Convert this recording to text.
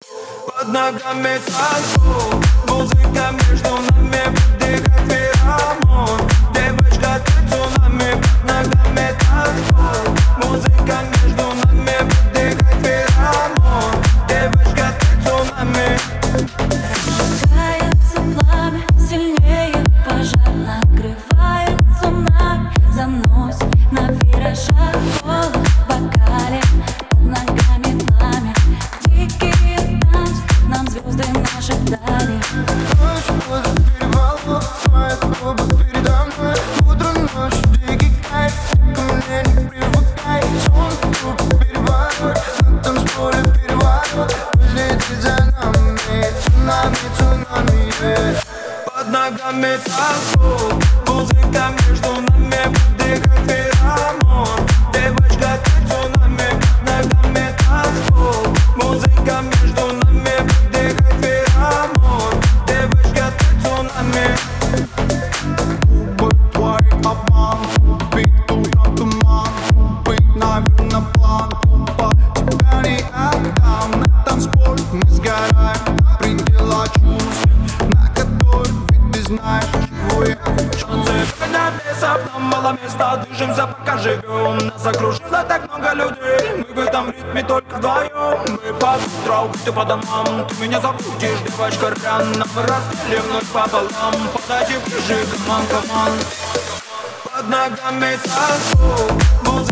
Под ногами танцпол Музыка между нами Подыхает феромон. Девочка, ты цунами Под ногами танцпол Музыка между нами Подыхает феромон. Девочка, ты цунами. Разгорается пламя, сильнее пожар Накрывает цунами, заносит танцпол Музыка между нами Подыхает феромон места Движемся, пока живем Нас окружило так много людей. Мы в этом ритме только вдвоем Мы под утро убиты по домам. Ты меня забудешь, девочка, рано. Мы разделим ночь пополам. Подойди ближе, коман, коман. Под ногами танцпол